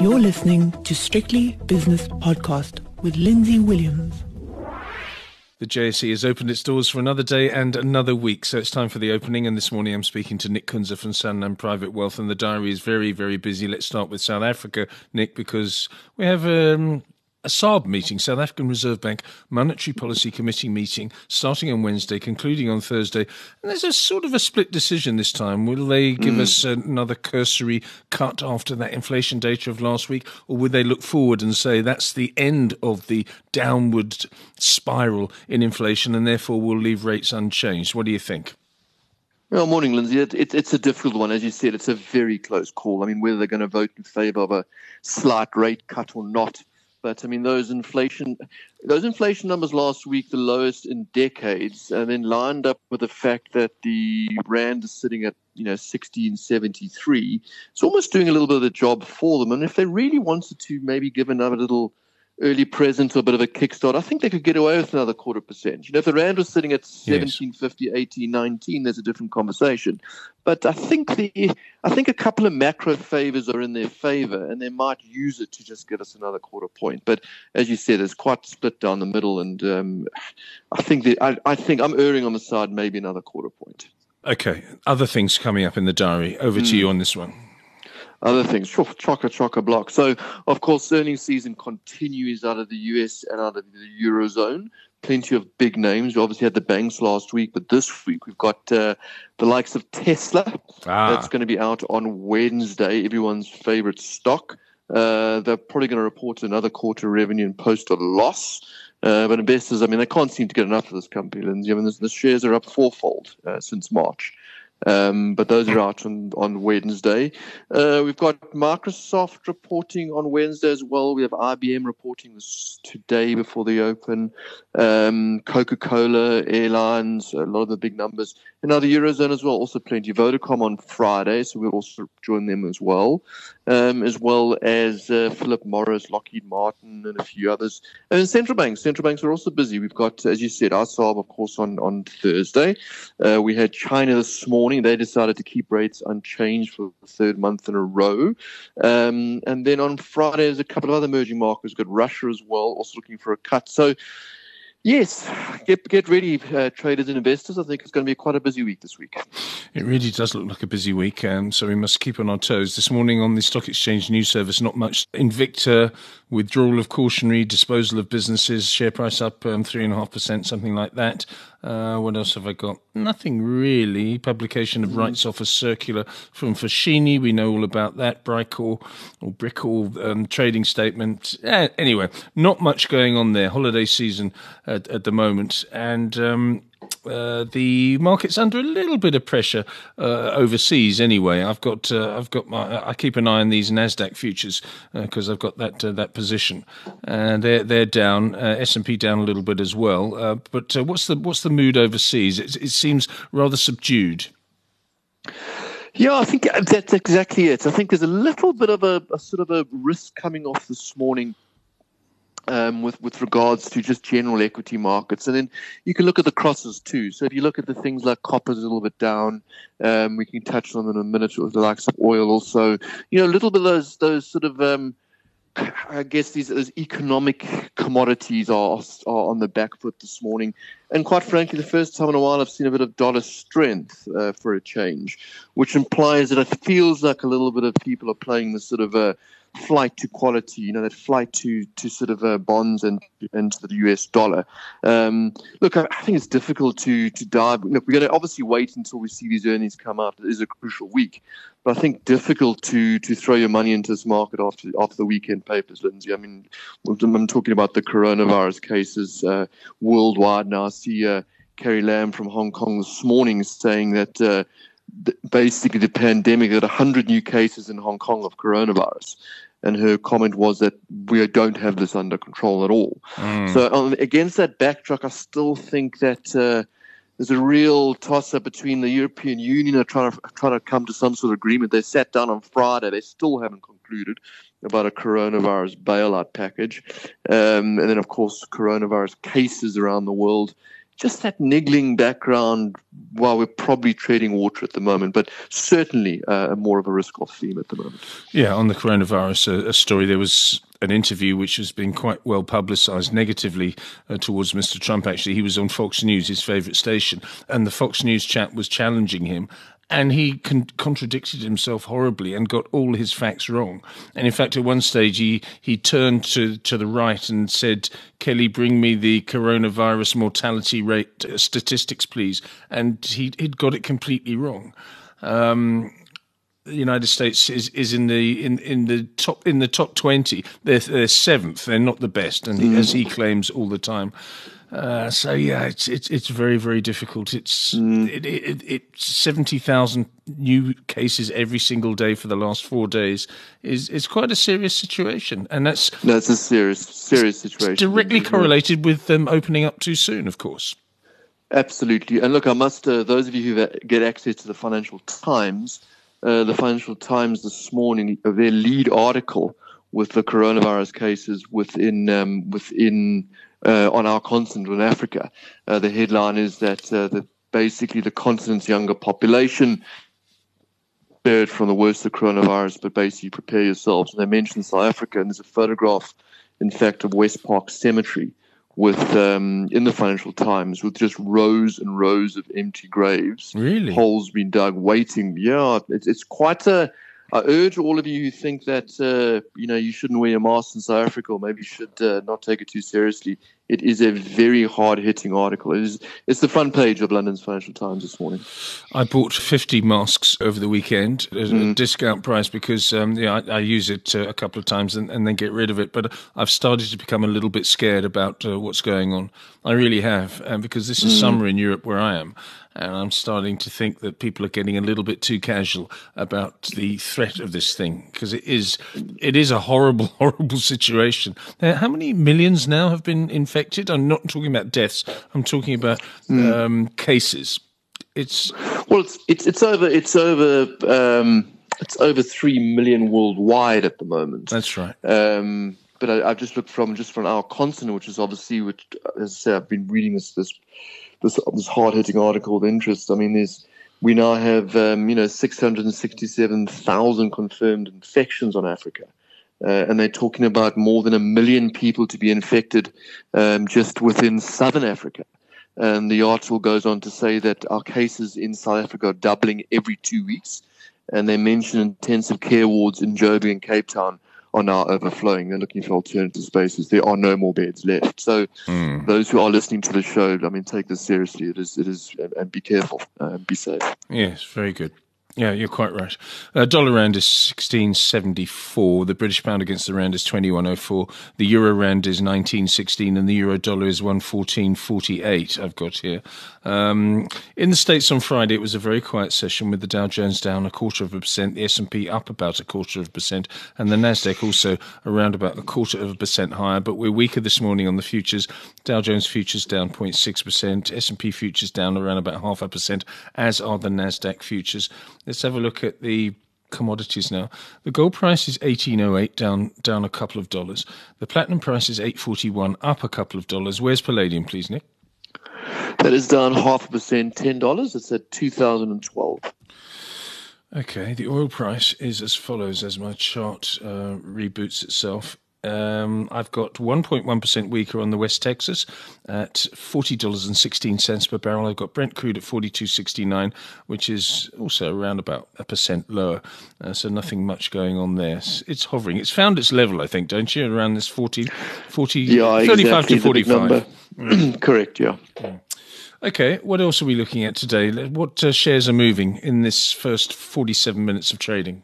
You're listening to Strictly Business Podcast with Lindsay Williams. The JSE has opened its doors for another day and another week, so it's time for the opening. And this morning I'm speaking to Nick Kunze from Sanlam Private Wealth, and the diary is very, very busy. Let's start with South Africa, Nick, because we have um, a SARB meeting, South African Reserve Bank Monetary Policy Committee meeting, starting on Wednesday, concluding on Thursday. And there's a sort of a split decision this time. Will they give mm. us another cursory cut after that inflation data of last week, or will they look forward and say that's the end of the downward spiral in inflation and therefore we'll leave rates unchanged? What do you think? Well, morning, Lindsay. It, it, it's a difficult one. As you said, it's a very close call. I mean, whether they're going to vote in favour of a slight rate cut or not but I mean, those inflation, those inflation numbers last week, the lowest in decades, and then lined up with the fact that the rand is sitting at you know 1673. It's almost doing a little bit of the job for them. And if they really wanted to, maybe give another little early present or a bit of a kickstart, I think they could get away with another quarter percent. You know, if the rand was sitting at 1750, yes. 18, 19, there's a different conversation. But I think the I think a couple of macro favors are in their favor, and they might use it to just get us another quarter point. But as you said, it's quite split down the middle, and um, I think that I, I think I'm erring on the side maybe another quarter point. Okay, other things coming up in the diary. Over mm. to you on this one other things, chocker chocker block. So, of course, earnings season continues out of the US and out of the Eurozone. Plenty of big names. We obviously had the banks last week, but this week we've got uh, the likes of Tesla. Ah. That's going to be out on Wednesday, everyone's favorite stock. Uh, they're probably going to report another quarter revenue and post a loss. Uh, but investors, I mean, they can't seem to get enough of this company, Lindsay. I mean, the shares are up fourfold uh, since March. Um, but those are out on, on Wednesday. Uh, we've got Microsoft reporting on Wednesday as well. We have IBM reporting this today before the open. Um, Coca Cola, airlines, a lot of the big numbers. And now the Eurozone as well, also plenty. Vodacom on Friday, so we'll also join them as well, um, as well as uh, Philip Morris, Lockheed Martin, and a few others. And central banks. Central banks are also busy. We've got, as you said, ISARB, of course, on, on Thursday. Uh, we had China this morning morning, they decided to keep rates unchanged for the third month in a row. Um, and then on Friday, there's a couple of other emerging markets. We've got Russia as well, also looking for a cut. So, Yes, get get ready, uh, traders and investors. I think it's going to be quite a busy week this week. It really does look like a busy week, um, so we must keep on our toes. This morning on the Stock Exchange News Service, not much. Invicta withdrawal of cautionary disposal of businesses, share price up um, three and a half percent, something like that. Uh, what else have I got? Nothing really. Publication of mm. rights offer circular from Foschini. We know all about that. Brikor or Brikor um, trading statement. Eh, anyway, not much going on there. Holiday season at, at the moment, and um, uh, the market's under a little bit of pressure uh, overseas. Anyway, I've got uh, I've got my I keep an eye on these Nasdaq futures because uh, I've got that uh, that position, and they're they're down. S and P down a little bit as well. but what's the what's the mood overseas? It, it seems rather subdued. Yeah, I think that's exactly it. I think there's a little bit of a, a sort of a risk coming off this morning um, with with regards to just general equity markets, and then you can look at the crosses too. So if you look at the things like copper is a little bit down, um, we can touch on them in a minute. With the likes of oil, also, you know, a little bit those those sort of um, I guess these, economic commodities are, are on the back foot this morning. And quite frankly, the first time in a while I've seen a bit of dollar strength uh, for a change, which implies that it feels like a little bit of people are playing this sort of a flight to quality, you know, that flight to to sort of uh, bonds and and the US dollar. Um, look, I, I, think it's difficult to to dive. Look, we're going to obviously wait until we see these earnings come out. It is a crucial week, but I think difficult to to throw your money into this market after after the weekend papers, Lindsay. I mean, I'm talking about the coronavirus cases uh, worldwide now. I see uh, Carrie Lam from Hong Kong this morning saying that. Uh, basically the pandemic, that 100 new cases in Hong Kong of coronavirus. And her comment was that we don't have this under control at all. Mm. So, um, against that backdrop, I still think that uh, there's a real toss up between the European Union are trying to, trying to come to some sort of agreement. They sat down on Friday, they still haven't concluded about a coronavirus bailout package. Um, and then, of course, coronavirus cases around the world just that niggling background while we're probably trading water at the moment, but certainly uh, more of a risk off theme at the moment. Yeah, on the coronavirus, a, a story, there was an interview which has been quite well publicised negatively uh, towards Mr. Trump. Actually, he was on Fox News, his favourite station, and the Fox News chat was challenging him and he con- contradicted himself horribly and got all his facts wrong. And in fact, at one stage, he, he turned to, to the right and said, Kelly, bring me the coronavirus mortality rate uh, statistics, please. And he, he'd got it completely wrong. Um, the United States is, is in the in, in the top in the top twenty. They're, they're seventh. They're not the best, and mm. as he claims all the time. Uh, so yeah, it's it's it's very very difficult. It's mm. it, it, it's seventy thousand new cases every single day for the last four days. is is quite a serious situation, and that's that's a serious serious situation. Directly correlated with them opening up too soon, of course. Absolutely, and look, I must uh, those of you who get access to the Financial Times, uh, the Financial Times this morning, their lead article with the coronavirus cases within um, within uh, on our continent in Africa. Uh, the headline is that uh, the, basically the continent's younger population spared from the worst of coronavirus, but basically prepare yourselves. And they mentioned South Africa, and there's a photograph, in fact, of West Park Cemetery with um, in the Financial Times with just rows and rows of empty graves, really holes being dug, waiting. Yeah, it's it's quite a I urge all of you who think that uh, you know you shouldn't wear a mask in South Africa or maybe you should uh, not take it too seriously. It is a very hard hitting article. It is, it's the front page of London's Financial Times this morning. I bought 50 masks over the weekend at mm. a discount price because um, yeah, I, I, use it uh, a couple of times and, and, then get rid of it. But I've started to become a little bit scared about uh, what's going on. I really have, um, because this is mm. summer in Europe where I am and I'm starting to think that people are getting a little bit too casual about the threat of this thing because it is it is a horrible, horrible situation. Now, how many millions now have been infected? I'm not talking about deaths. I'm talking about mm. um, cases. It's well, it's it's, it's over it's over um, it's over three million worldwide at the moment. That's right. Um, but I, have just looked from just from our continent, which is obviously, which as I say, I've been reading this this this, this hard hitting article of interest. I mean, there's we now have um, you know 667,000 confirmed infections on Africa. Uh, and they're talking about more than a million people to be infected um, just within southern Africa. And the article goes on to say that our cases in South Africa are doubling every two weeks. And they mention intensive care wards in Joburg and Cape Town are now overflowing. They're looking for alternative spaces. There are no more beds left. So mm. those who are listening to the show, I mean, take this seriously. It is, it is, and be careful, uh, be safe. Yes, very good. Yeah, you're quite right. Uh, dollar rand is 1674. The British pound against the rand is 2104. The euro rand is 1916, and the euro dollar is 114.48. I've got here. Um, in the states on Friday, it was a very quiet session with the Dow Jones down a quarter of a percent, the S&P up about a quarter of a percent, and the Nasdaq also around about a quarter of a percent higher. But we're weaker this morning on the futures. Dow Jones futures down 0.6 percent, S&P futures down around about half a percent, as are the Nasdaq futures. Let's have a look at the commodities now. The gold price is 1808 down down a couple of dollars. The platinum price is 841 up a couple of dollars. Where's palladium please Nick? That is down half a percent, $10. It's at 2012. Okay, the oil price is as follows as my chart uh, reboots itself. Um, I've got 1.1% weaker on the West Texas at $40.16 per barrel. I've got Brent crude at 42.69, which is also around about a percent lower. Uh, so nothing much going on there. It's, it's, hovering. It's found its level, I think, don't you? Around this 40, 40 yeah, 35 exactly to 45. Mm. Correct, yeah. Mm. Okay, what else are we looking at today? What uh, shares are moving in this first 47 minutes of trading?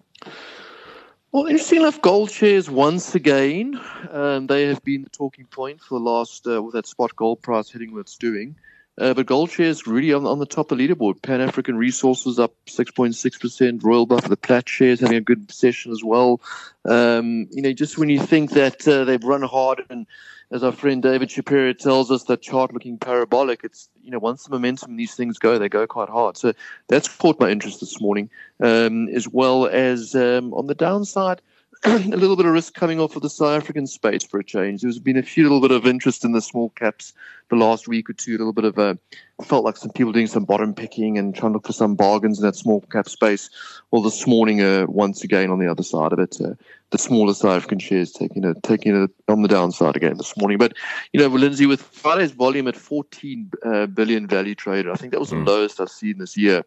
Well, interesting enough, gold shares once again, um, they have been the talking point for the last, uh, with that spot gold price hitting what it's doing. Uh, but gold shares really on, on the top of the leaderboard. Pan African Resources up 6.6%. Royal Buffer, the Plat shares having a good session as well. Um, you know, just when you think that uh, they've run hard and as our friend David Shapiro tells us, that chart looking parabolic. It's you know once the momentum these things go, they go quite hard. So that's caught my interest this morning, um, as well as um, on the downside. a little bit of risk coming off of the South African space for a change. There's been a few little bit of interest in the small caps the last week or two. A little bit of a felt like some people doing some bottom picking and trying to look for some bargains in that small cap space. Well, this morning, uh, once again on the other side of it, uh, the smaller South African shares taking it taking it on the downside again this morning. But you know, Lindsay, with Friday's volume at 14 uh, billion value traded, I think that was the mm. lowest I've seen this year.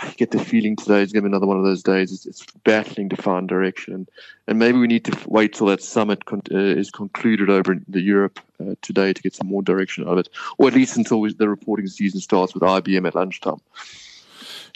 I get the feeling today is going to be another one of those days. It's, it's battling to find direction, and maybe we need to wait till that summit con- uh, is concluded over in the Europe uh, today to get some more direction out of it, or at least until we, the reporting season starts with IBM at lunchtime.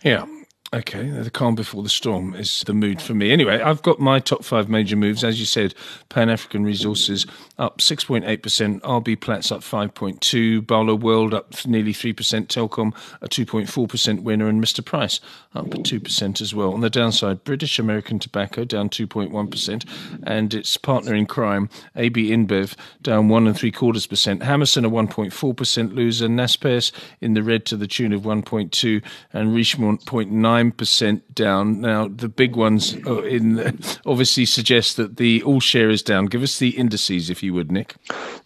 Yeah, Okay, the calm before the storm is the mood for me. Anyway, I've got my top five major moves. As you said, Pan African Resources up 6.8%, RB Plats up 5.2%, Barloworld up nearly 3%, Telkom a 2.4% winner, and Mr. Price up 2% as well. On the downside, British American Tobacco down 2.1%, and its partner in crime, AB InBev, down 1 and 3 quarters percent. Hammerson a 1.4% loser, Naspers in the red to the tune of 1.2, and Richemont 0.9 9% down. Now, the big ones in obviously suggest that the all share is down. Give us the indices, if you would, Nick.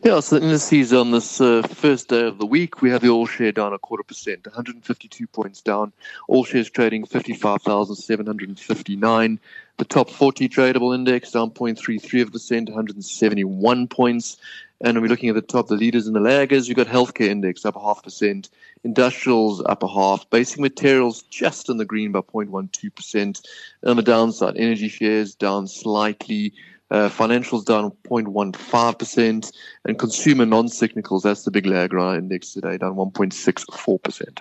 Yeah, so the indices on this uh, first day of the week, we have the all share down a quarter percent, 152 points down. All shares trading 55,759. The top 40 tradable index down 0.33 of percent, 171 points. And we're looking at the top, the leaders and the laggers. You've got healthcare index up a half percent, industrials up a half, basic materials just in the green by 0.12%. On the downside, energy shares down slightly, uh, financials down 0.15%, and consumer non-cyclicals, that's the big lagger index today, down 1.64%.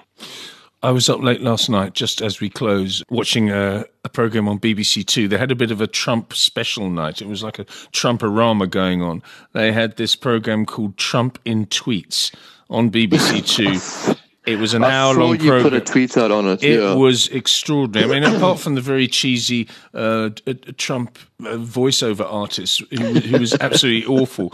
I was up late last night, just as we close, watching a, a, program on BBC Two. They had a bit of a Trump special night. It was like a Trump-orama going on. They had this program called Trump in Tweets on BBC Two. It was an hour long program. put a tweet out on it. It yeah. was extraordinary. I mean, apart from the very cheesy uh, Trump uh, voiceover artist who, who was absolutely awful,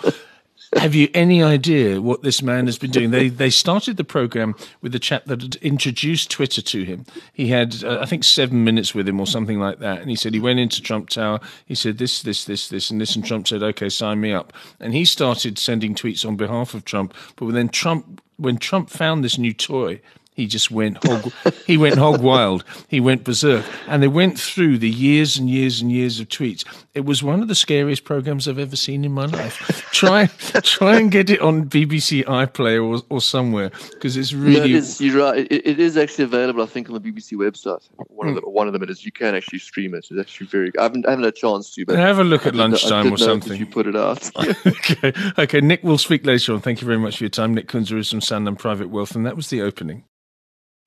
have you any idea what this man has been doing? They they started the program with the chap that had introduced Twitter to him. He had uh, I think seven minutes with him or something like that, and he said he went into Trump Tower. He said this this this this and this, and Trump said okay, sign me up. And he started sending tweets on behalf of Trump. But then Trump when Trump found this new toy he just went hog, he went hog wild. He went berserk, and they went through the years and years and years of tweets. It was one of the scariest programs I've ever seen in my life. try try and get it on BBC iPlayer or, or somewhere because it's really. No, it is, you're right. It, it is actually available, I think, on the BBC website. One of hmm. the, one of them is you can actually stream it. It's actually very. I haven't, I haven't had a chance to, but have a look at lunchtime or something. You put it out. okay, okay. Nick, we'll speak later on. Thank you very much for your time, Nick Kunze is from Sanlam Private Wealth, and that was the opening.